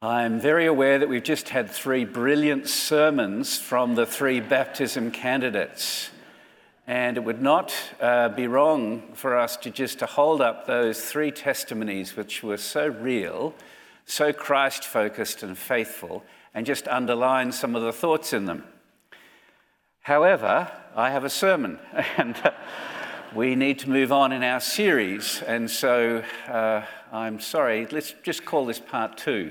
I'm very aware that we've just had three brilliant sermons from the three baptism candidates. And it would not uh, be wrong for us to just to hold up those three testimonies which were so real, so Christ focused and faithful, and just underline some of the thoughts in them. However, I have a sermon, and we need to move on in our series. And so uh, I'm sorry, let's just call this part two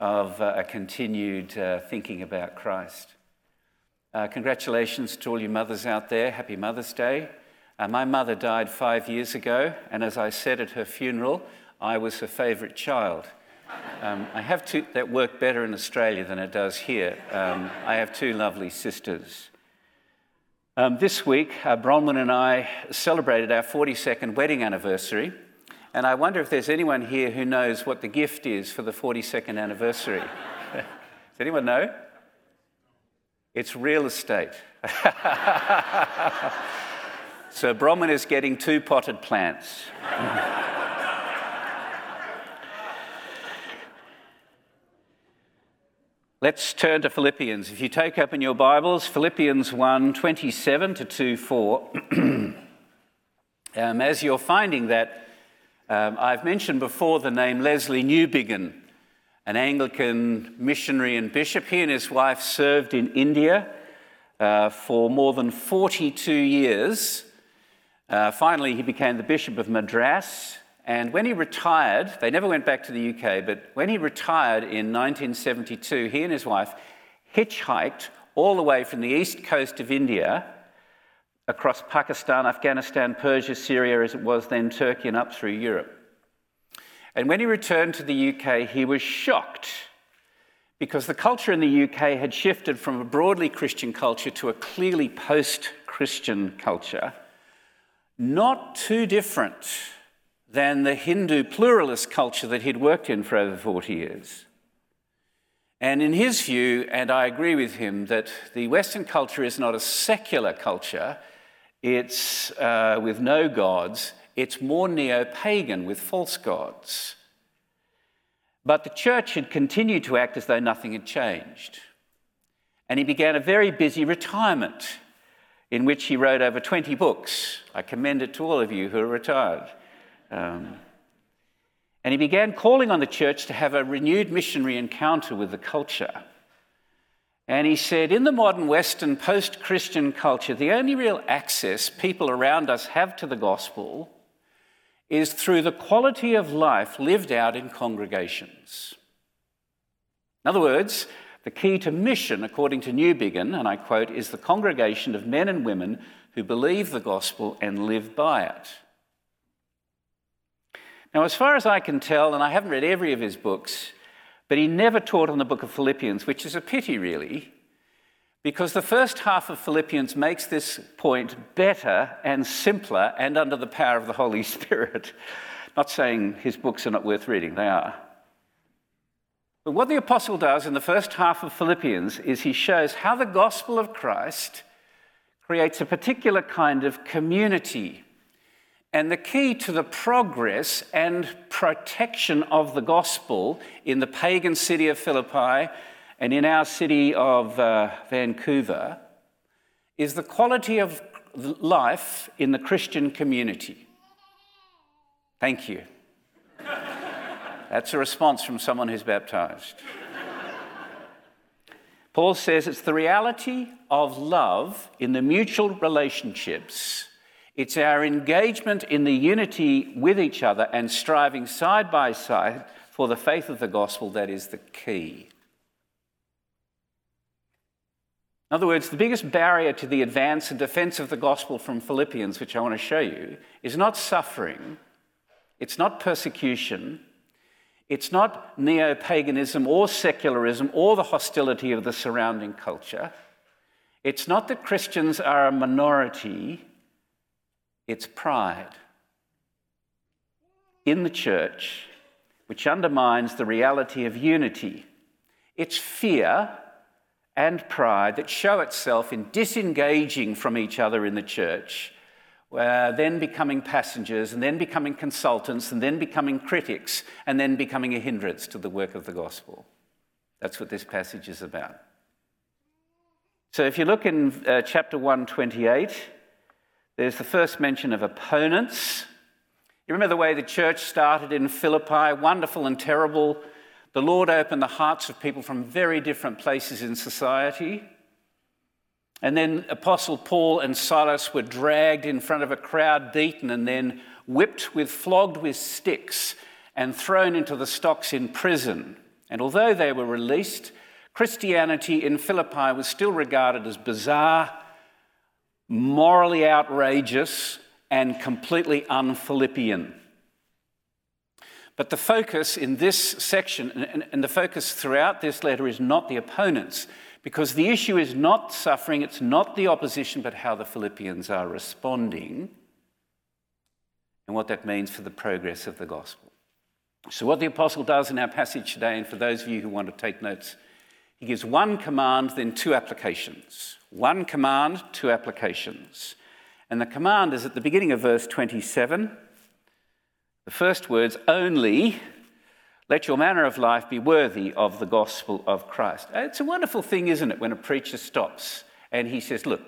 of uh, a continued uh, thinking about Christ. Uh, congratulations to all you mothers out there. Happy Mother's Day. My mother died five years ago, and as I said at her funeral, I was her favourite child. Um, I have two that work better in Australia than it does here. Um, I have two lovely sisters. Um, this week, uh, Bronwyn and I celebrated our 42nd wedding anniversary. And I wonder if there's anyone here who knows what the gift is for the 42nd anniversary. Does anyone know? It's real estate. so Bronwyn is getting two potted plants. Let's turn to Philippians. If you take open your Bibles, Philippians 1 27 to 2 4. um, as you're finding that um, I've mentioned before the name Lesslie Newbigin, an Anglican missionary and bishop. He and his wife served in India uh, for more than 42 years. Uh, finally, he became the Bishop of Madras. And when he retired, they never went back to the UK, but when he retired in 1972, he and his wife hitchhiked all the way from the east coast of India across Pakistan, Afghanistan, Persia, Syria, as it was then, Turkey, and up through Europe. And when he returned to the UK, he was shocked because the culture in the UK had shifted from a broadly Christian culture to a clearly post Christian culture, not too different than the Hindu pluralist culture that he'd worked in for over 40 years. And in his view, and I agree with him, that the Western culture is not a secular culture, it's uh, with no gods, it's more neo pagan with false gods. But the church had continued to act as though nothing had changed. And he began a very busy retirement in which he wrote over 20 books. I commend it to all of you who are retired. Um, and he began calling on the church to have a renewed missionary encounter with the culture. And he said, in the modern Western post Christian culture, the only real access people around us have to the gospel is through the quality of life lived out in congregations. In other words, the key to mission, according to Newbigin, and I quote, is the congregation of men and women who believe the gospel and live by it. Now, as far as I can tell, and I haven't read every of his books, but he never taught on the book of Philippians, which is a pity, really, because the first half of Philippians makes this point better and simpler and under the power of the Holy Spirit. Not saying his books are not worth reading, they are. But what the apostle does in the first half of Philippians is he shows how the gospel of Christ creates a particular kind of community and the key to the progress and protection of the gospel in the pagan city of Philippi and in our city of uh, Vancouver is the quality of life in the Christian community. Thank you. That's a response from someone who's baptized. Paul says it's the reality of love in the mutual relationships it's our engagement in the unity with each other and striving side by side for the faith of the gospel that is the key. In other words, the biggest barrier to the advance and defense of the gospel from Philippians, which I want to show you, is not suffering, it's not persecution, it's not neo paganism or secularism or the hostility of the surrounding culture. It's not that Christians are a minority it's pride in the church, which undermines the reality of unity. It's fear and pride that show itself in disengaging from each other in the church uh, then becoming passengers, and then becoming consultants, and then becoming critics, and then becoming a hindrance to the work of the gospel. That's what this passage is about. So if you look in uh, chapter 128, there's the first mention of opponents. You remember the way the church started in Philippi, wonderful and terrible. The Lord opened the hearts of people from very different places in society. And then Apostle Paul and Silas were dragged in front of a crowd, beaten, and then whipped with, flogged with sticks, and thrown into the stocks in prison. And although they were released, Christianity in Philippi was still regarded as bizarre, morally outrageous, and completely un-Philippian. But the focus in this section, and the focus throughout this letter, is not the opponents. Because the issue is not suffering, it's not the opposition, but how the Philippians are responding and what that means for the progress of the gospel. So, what the apostle does in our passage today, and for those of you who want to take notes, he gives one command, then two applications. One command, two applications. And the command is at the beginning of verse 27. The first words, only let your manner of life be worthy of the gospel of Christ. Uh, it's a wonderful thing, isn't it, when a preacher stops and he says, Look,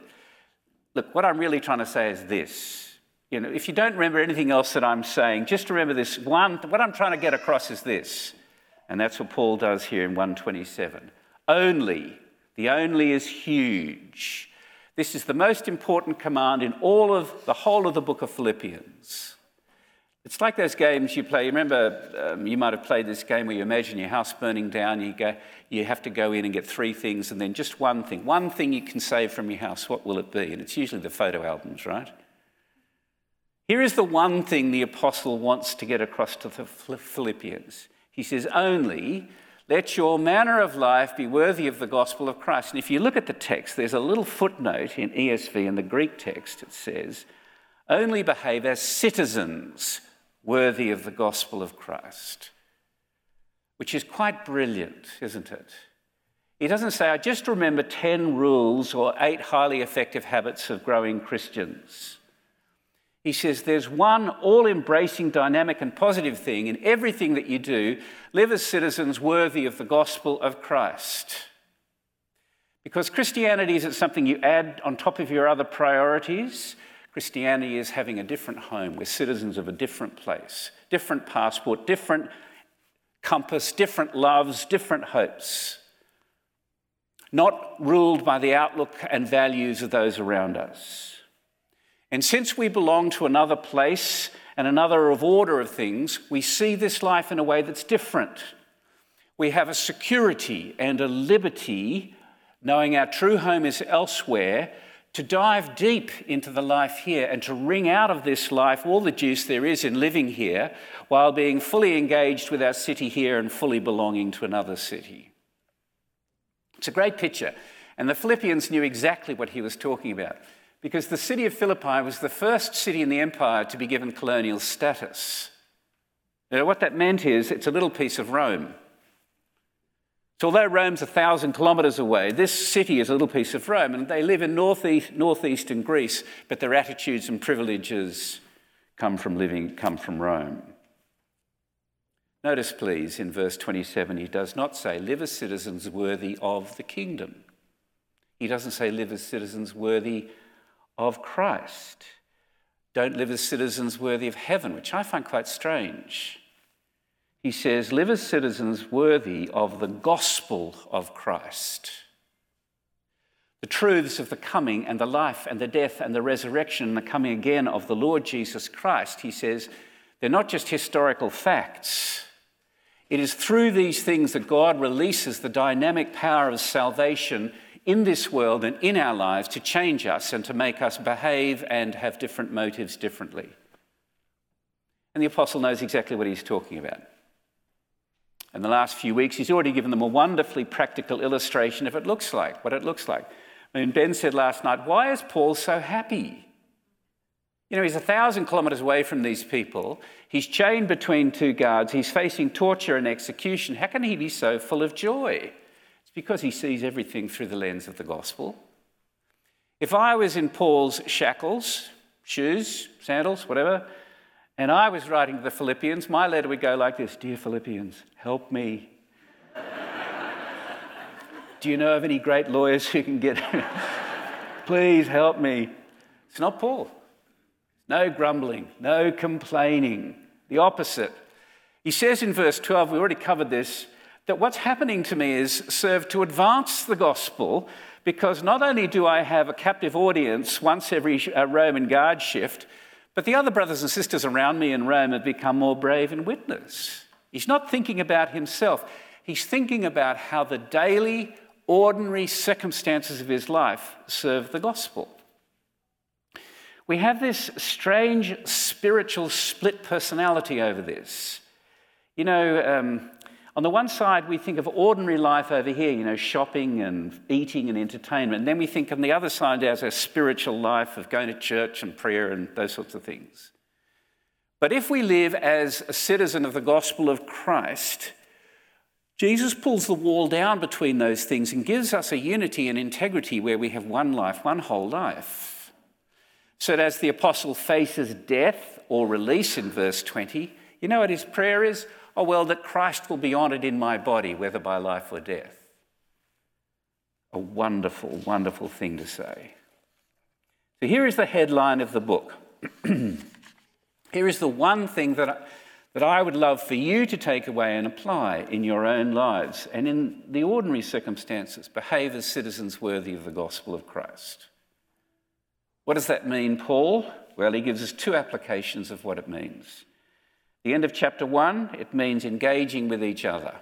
look, what I'm really trying to say is this. You know, if you don't remember anything else that I'm saying, just remember this one. What I'm trying to get across is this. And that's what Paul does here in 127. Only, the only is huge. This is the most important command in all of the whole of the book of Philippians. It's like those games you play. You remember, um, you might have played this game where you imagine your house burning down. You, go, you have to go in and get three things and then just one thing. One thing you can save from your house. What will it be? And it's usually the photo albums, right? Here is the one thing the apostle wants to get across to the Philippians. He says, Only let your manner of life be worthy of the gospel of Christ. And if you look at the text, there's a little footnote in ESV in the Greek text. It says, Only behave as citizens worthy of the gospel of Christ, which is quite brilliant, isn't it? He doesn't say, I just remember 10 rules or eight highly effective habits of growing Christians. He says there's one all embracing, dynamic, and positive thing in everything that you do. Live as citizens worthy of the gospel of Christ. Because Christianity isn't something you add on top of your other priorities. Christianity is having a different home. We're citizens of a different place, different passport, different compass, different loves, different hopes. Not ruled by the outlook and values of those around us. And since we belong to another place and another of order of things, we see this life in a way that's different. We have a security and a liberty, knowing our true home is elsewhere, to dive deep into the life here and to wring out of this life all the juice there is in living here while being fully engaged with our city here and fully belonging to another city. It's a great picture. And the Philippians knew exactly what he was talking about because the city of Philippi was the first city in the empire to be given colonial status. Now, what that meant is it's a little piece of Rome. So, although Rome's a thousand kilometres away, this city is a little piece of Rome, and they live in northeast, northeastern Greece, but their attitudes and privileges come from living, come from Rome. Notice, please, in verse 27, he does not say, live as citizens worthy of the kingdom. He doesn't say, live as citizens worthy of Christ. Don't live as citizens worthy of heaven, which I find quite strange he says, Live as citizens worthy of the gospel of Christ. The truths of the coming and the life and the death and the resurrection and the coming again of the Lord Jesus Christ, he says, they're not just historical facts. It is through these things that God releases the dynamic power of salvation in this world and in our lives to change us and to make us behave and have different motives differently. And the apostle knows exactly what he's talking about. In the last few weeks, he's already given them a wonderfully practical illustration of it looks like, what it looks like. I mean, Ben said last night, why is Paul so happy? You know, he's a thousand kilometres away from these people. He's chained between two guards. He's facing torture and execution. How can he be so full of joy? It's because he sees everything through the lens of the gospel. If I was in Paul's shackles, shoes, sandals, whatever. And I was writing to the Philippians. My letter would go like this Dear Philippians, help me. Do you know of any great lawyers who can get. Please help me. It's not Paul. No grumbling, no complaining. The opposite. He says in verse 12, we already covered this, that what's happening to me is serve to advance the gospel because not only do I have a captive audience once every uh, Roman guard shift, but the other brothers and sisters around me in Rome have become more brave in witness. He's not thinking about himself, he's thinking about how the daily, ordinary circumstances of his life serve the gospel. We have this strange spiritual split personality over this. You know, um, on the one side, we think of ordinary life over here, you know, shopping and eating and entertainment. And then we think on the other side as a spiritual life of going to church and prayer and those sorts of things. But if we live as a citizen of the gospel of Christ, Jesus pulls the wall down between those things and gives us a unity and integrity where we have one life, one whole life. So that as the apostle faces death or release in verse 20, you know what his prayer is? Oh, well, that Christ will be honored in my body, whether by life or death. A wonderful, wonderful thing to say. So here is the headline of the book. here is the one thing that I, that I would love for you to take away and apply in your own lives and in the ordinary circumstances. Behave as citizens worthy of the gospel of Christ. What does that mean, Paul? Well, he gives us two applications of what it means. The end of chapter one, it means engaging with each other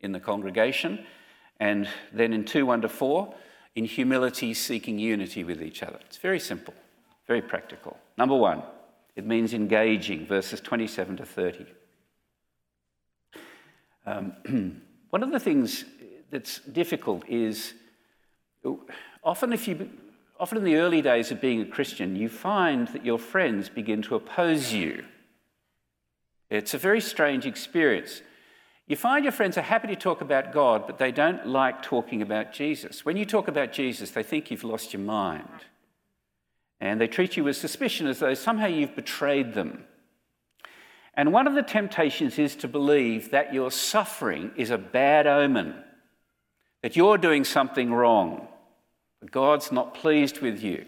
in the congregation. And then in 2 1 to 4, in humility, seeking unity with each other. It's very simple, very practical. Number one, it means engaging, verses 27 to 30. Um, one of the things that's difficult is often if you often in the early days of being a Christian, you find that your friends begin to oppose you it's a very strange experience. You find your friends are happy to talk about God, but they don't like talking about Jesus. When you talk about Jesus, they think you've lost your mind. And they treat you with suspicion as though somehow you've betrayed them. And one of the temptations is to believe that your suffering is a bad omen, that you're doing something wrong, that God's not pleased with you.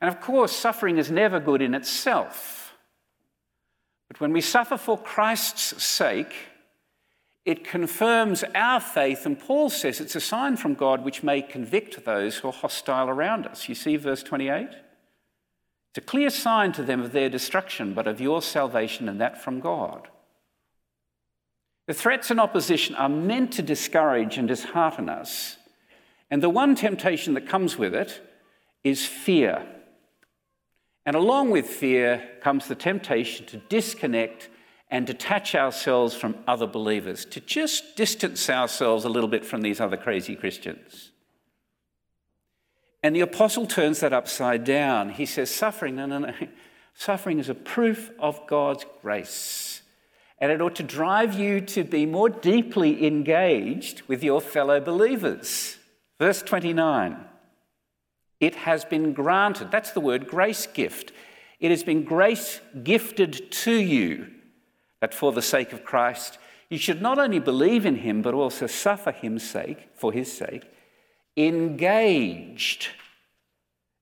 And of course, suffering is never good in itself. But when we suffer for Christ's sake, it confirms our faith, and Paul says it's a sign from God which may convict those who are hostile around us. You see verse 28? It's a clear sign to them of their destruction, but of your salvation, and that from God. The threats and opposition are meant to discourage and dishearten us. And the one temptation that comes with it is fear. And along with fear comes the temptation to disconnect and detach ourselves from other believers, to just distance ourselves a little bit from these other crazy Christians. And the apostle turns that upside down. He says, Suffering, no, no, no. Suffering is a proof of God's grace. And it ought to drive you to be more deeply engaged with your fellow believers. Verse 29. It has been granted. That's the word grace gift. It has been grace gifted to you that for the sake of Christ, you should not only believe in him, but also suffer him sake, for his sake, engaged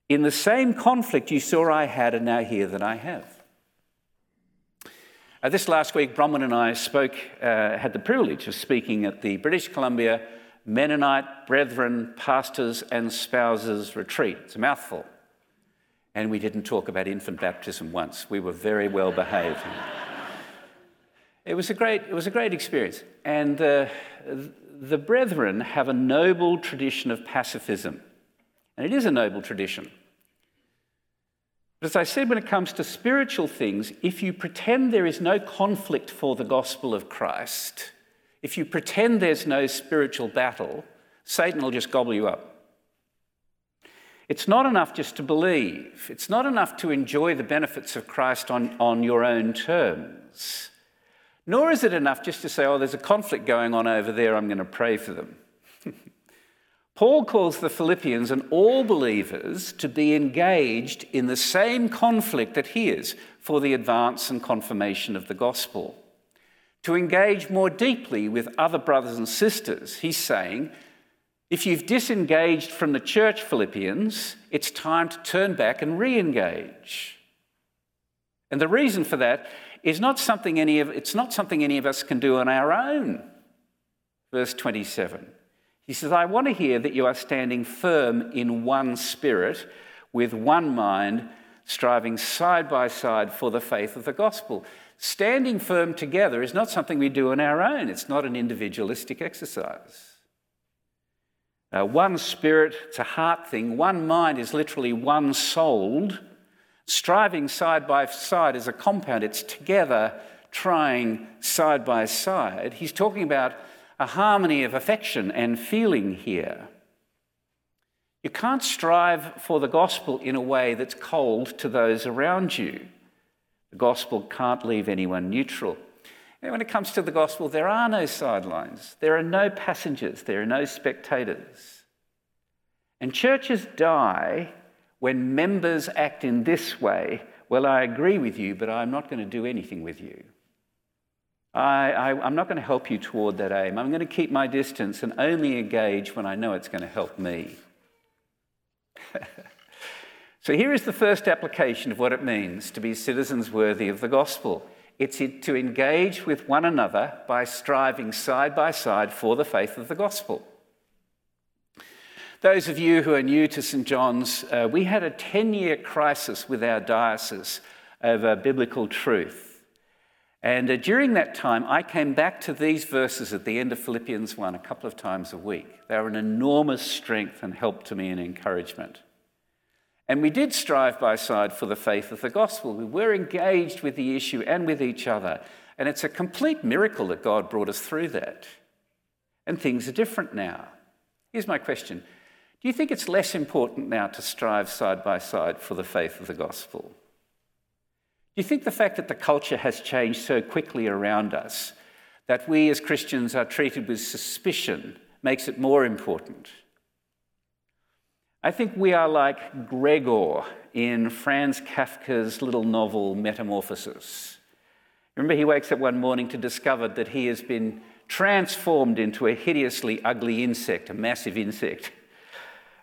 in the same conflict you saw I had and now hear that I have. Uh, this last week, Bronwyn and I spoke, uh, had the privilege of speaking at the British Columbia Mennonite Brethren Pastors and Spouses Retreat. It's a mouthful. And we didn't talk about infant baptism once. We were very well behaved. it, was a great, it was a great experience. And uh, the brethren have a noble tradition of pacifism. And it is a noble tradition. But as I said, when it comes to spiritual things, if you pretend there is no conflict for the gospel of Christ, if you pretend there's no spiritual battle, Satan will just gobble you up. It's not enough just to believe. It's not enough to enjoy the benefits of Christ on, on your own terms. Nor is it enough just to say, oh, there's a conflict going on over there, I'm going to pray for them. Paul calls the Philippians and all believers to be engaged in the same conflict that he is for the advance and confirmation of the gospel. To engage more deeply with other brothers and sisters, he's saying, if you've disengaged from the church, Philippians, it's time to turn back and re engage. And the reason for that is not something any of, it's not something any of us can do on our own. Verse 27. He says, I want to hear that you are standing firm in one spirit, with one mind, striving side by side for the faith of the gospel. Standing firm together is not something we do on our own, it's not an individualistic exercise. Uh, one spirit, it's a heart thing. One mind is literally one souled. Striving side by side is a compound, it's together, trying side by side. He's talking about a harmony of affection and feeling here. You can't strive for the gospel in a way that's cold to those around you. The gospel can't leave anyone neutral. And when it comes to the gospel, there are no sidelines, there are no passengers, there are no spectators. And churches die when members act in this way. Well, I agree with you, but I'm not going to do anything with you. I, am not going to help you toward that aim. I'm going to keep my distance and only engage when I know it's going to help me. so here is the first application of what it means to be citizens worthy of the gospel. It's to engage with one another by striving side by side for the faith of the gospel. Those of you who are new to St. John's, uh, we had a 10 year crisis with our diocese over biblical truth. And uh, during that time, I came back to these verses at the end of Philippians 1 a couple of times a week. They were an enormous strength and help to me and encouragement. And we did strive by side for the faith of the gospel. We were engaged with the issue and with each other. And it's a complete miracle that God brought us through that. And things are different now. Here's my question Do you think it's less important now to strive side by side for the faith of the gospel? Do you think the fact that the culture has changed so quickly around us, that we as Christians are treated with suspicion, makes it more important? I think we are like Gregor in Franz Kafka's little novel Metamorphosis. Remember, he wakes up one morning to discover that he has been transformed into a hideously ugly insect, a massive insect,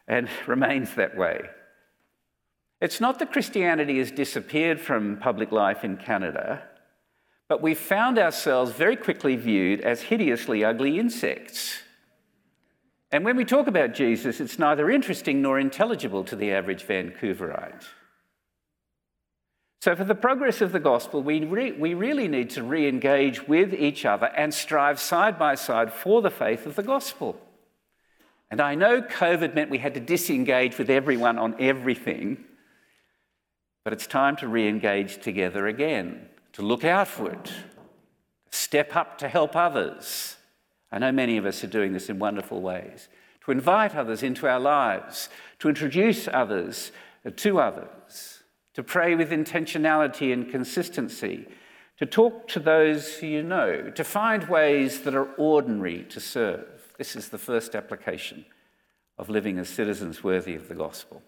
and remains that way. It's not that Christianity has disappeared from public life in Canada, but we found ourselves very quickly viewed as hideously ugly insects. And when we talk about Jesus, it's neither interesting nor intelligible to the average Vancouverite. So, for the progress of the gospel, we, re- we really need to re engage with each other and strive side by side for the faith of the gospel. And I know COVID meant we had to disengage with everyone on everything, but it's time to re engage together again, to look outward, step up to help others. I know many of us are doing this in wonderful ways. To invite others into our lives, to introduce others to others, to pray with intentionality and consistency, to talk to those who you know, to find ways that are ordinary to serve. This is the first application of living as citizens worthy of the gospel.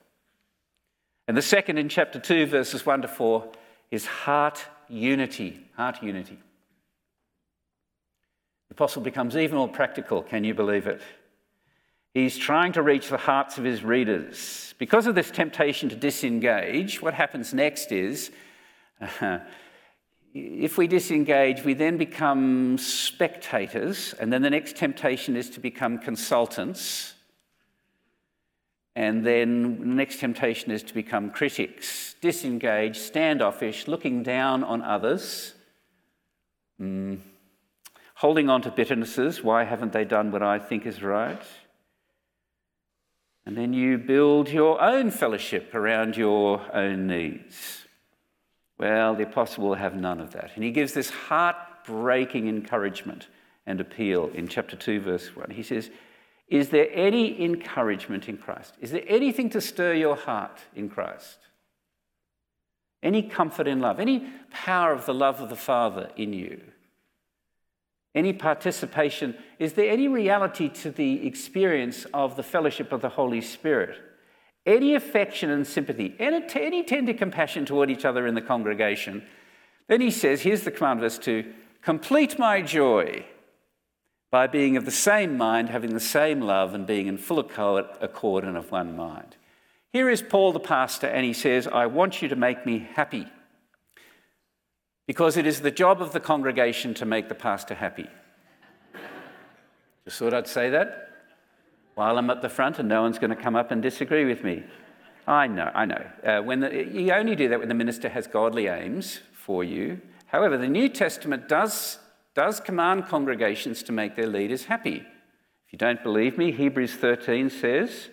And the second in chapter 2, verses 1 to 4, is heart unity. Heart unity. The apostle becomes even more practical, can you believe it? He's trying to reach the hearts of his readers. Because of this temptation to disengage, what happens next is uh, if we disengage, we then become spectators, and then the next temptation is to become consultants. And then the next temptation is to become critics, disengaged, standoffish, looking down on others, mm, holding on to bitternesses. Why haven't they done what I think is right? And then you build your own fellowship around your own needs. Well, the apostle will have none of that. And he gives this heartbreaking encouragement and appeal in chapter 2, verse 1. He says, is there any encouragement in Christ? Is there anything to stir your heart in Christ? Any comfort in love? Any power of the love of the Father in you? Any participation? Is there any reality to the experience of the fellowship of the Holy Spirit? Any affection and sympathy, any, tender compassion toward each other in the congregation? Then he says, here's the command, verse 2 complete my joy by being of the same mind, having the same love, and being in full accord and of one mind. Here is Paul the pastor, and he says, I want you to make me happy because it is the job of the congregation to make the pastor happy. Just thought I'd say that while I'm at the front, and no one's going to come up and disagree with me. I know, I know. Uh, when the, you only do that when the minister has godly aims for you. However, the New Testament does, does command congregations to make their leaders happy. If you don't believe me, Hebrews 13 says,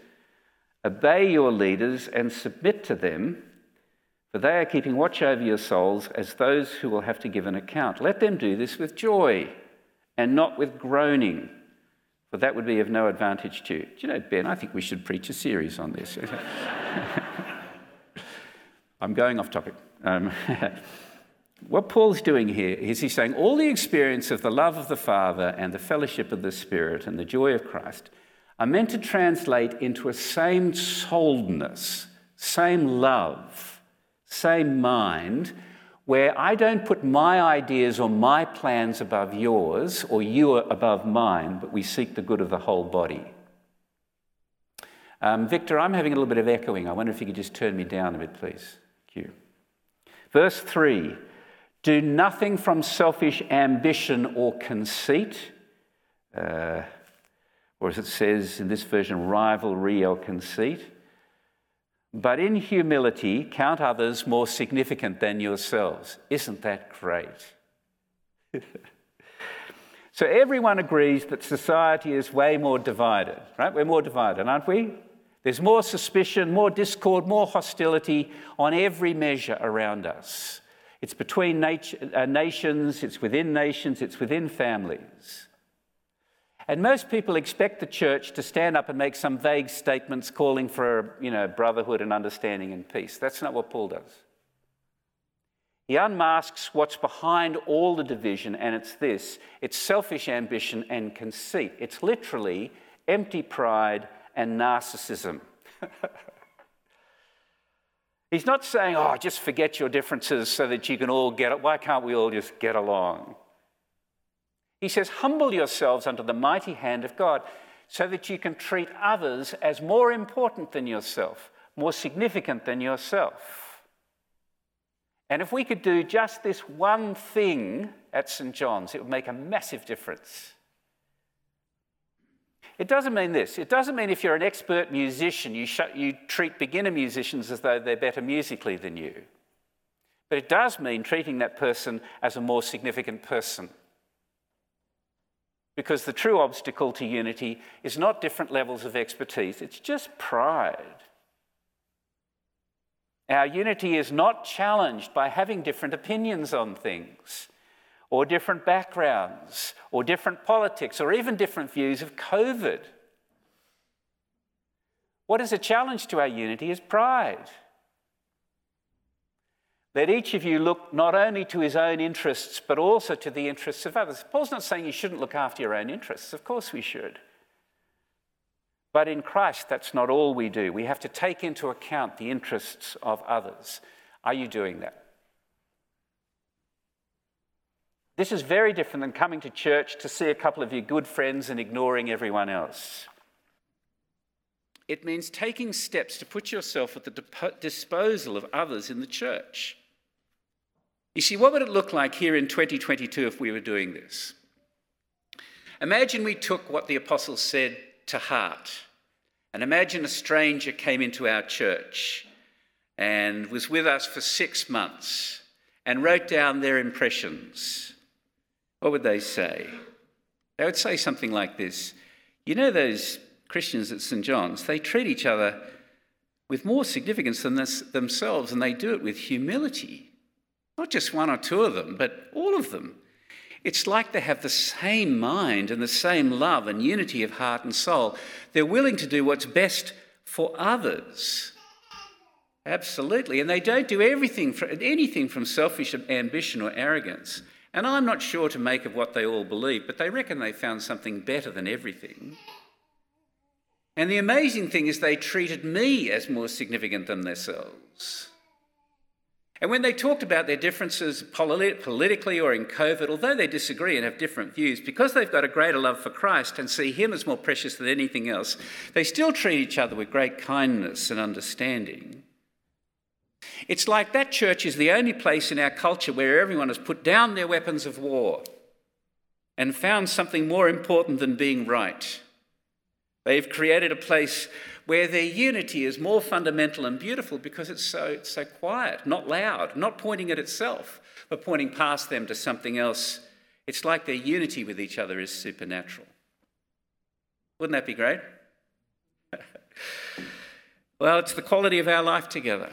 Obey your leaders and submit to them for they are keeping watch over your souls as those who will have to give an account. Let them do this with joy and not with groaning, for that would be of no advantage to you. Do you know, Ben, I think we should preach a series on this. I'm going off topic. Um, what Paul's doing here is he's saying all the experience of the love of the Father and the fellowship of the Spirit and the joy of Christ are meant to translate into a same souledness, same love same mind, where I don't put my ideas or my plans above yours or you above mine, but we seek the good of the whole body. Um, Victor, I'm having a little bit of echoing. I wonder if you could just turn me down a bit, please. Thank you. Verse 3 Do nothing from selfish ambition or conceit, uh, or as it says in this version, rivalry or conceit but in humility, count others more significant than yourselves. Isn't that great? so everyone agrees that society is way more divided, right? We're more divided, aren't we? There's more suspicion, more discord, more hostility on every measure around us. It's between nat- uh, nations, it's within nations, it's within families. And most people expect the church to stand up and make some vague statements calling for, you know, brotherhood and understanding and peace. That's not what Paul does. He unmasks what's behind all the division, and it's this it's selfish ambition and conceit. It's literally empty pride and narcissism. He's not saying, oh, just forget your differences so that you can all get it. Why can't we all just get along? He says, Humble yourselves under the mighty hand of God so that you can treat others as more important than yourself, more significant than yourself. And if we could do just this one thing at St. John's, it would make a massive difference. It doesn't mean this. It doesn't mean if you're an expert musician, you, sh- you treat beginner musicians as though they're better musically than you. But it does mean treating that person as a more significant person. Because the true obstacle to unity is not different levels of expertise, it's just pride. Our unity is not challenged by having different opinions on things, or different backgrounds, or different politics, or even different views of COVID. What is a challenge to our unity is pride. Let each of you look not only to his own interests, but also to the interests of others. Paul's not saying you shouldn't look after your own interests. Of course we should. But in Christ, that's not all we do. We have to take into account the interests of others. Are you doing that? This is very different than coming to church to see a couple of your good friends and ignoring everyone else. It means taking steps to put yourself at the disposal of others in the church. You see, what would it look like here in 2022 if we were doing this? Imagine we took what the apostles said to heart. And imagine a stranger came into our church and was with us for six months and wrote down their impressions. What would they say? They would say something like this You know, those Christians at St. John's, they treat each other with more significance than this themselves, and they do it with humility. Not just one or two of them, but all of them. It's like they have the same mind and the same love and unity of heart and soul. They're willing to do what's best for others. Absolutely. And they don't do everything for, anything from selfish ambition or arrogance. And I'm not sure to make of what they all believe, but they reckon they found something better than everything. And the amazing thing is, they treated me as more significant than themselves. And when they talked about their differences politically or in COVID, although they disagree and have different views, because they've got a greater love for Christ and see Him as more precious than anything else, they still treat each other with great kindness and understanding. It's like that church is the only place in our culture where everyone has put down their weapons of war and found something more important than being right. They've created a place where their unity is more fundamental and beautiful because it's so, it's so quiet, not loud, not pointing at itself, but pointing past them to something else. It's like their unity with each other is supernatural. Wouldn't that be great? well, it's the quality of our life together.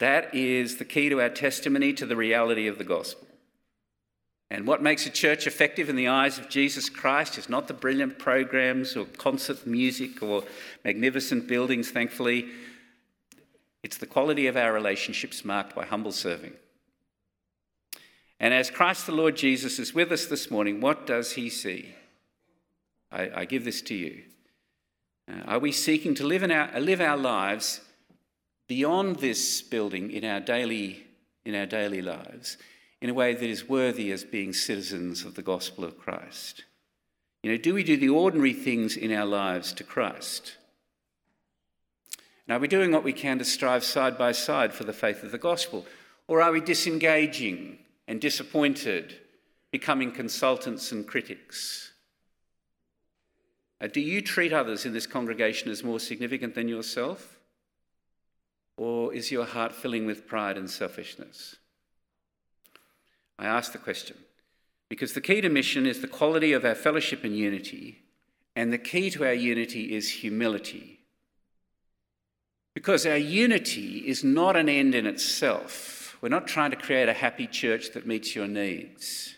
That is the key to our testimony to the reality of the gospel. And what makes a church effective in the eyes of Jesus Christ is not the brilliant programs or concert music or magnificent buildings, thankfully. It's the quality of our relationships marked by humble serving. And as Christ the Lord Jesus is with us this morning, what does he see? I, I give this to you. Uh, are we seeking to live, our, live our lives beyond this building in our daily, in our daily lives? In a way that is worthy as being citizens of the gospel of Christ? You know, do we do the ordinary things in our lives to Christ? Are we doing what we can to strive side by side for the faith of the gospel? Or are we disengaging and disappointed, becoming consultants and critics? Uh, do you treat others in this congregation as more significant than yourself? Or is your heart filling with pride and selfishness? I ask the question because the key to mission is the quality of our fellowship and unity, and the key to our unity is humility. Because our unity is not an end in itself. We're not trying to create a happy church that meets your needs.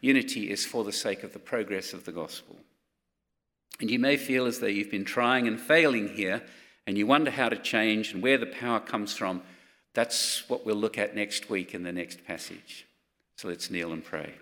Unity is for the sake of the progress of the gospel. And you may feel as though you've been trying and failing here, and you wonder how to change and where the power comes from. That's what we'll look at next week in the next passage. So let's kneel and pray.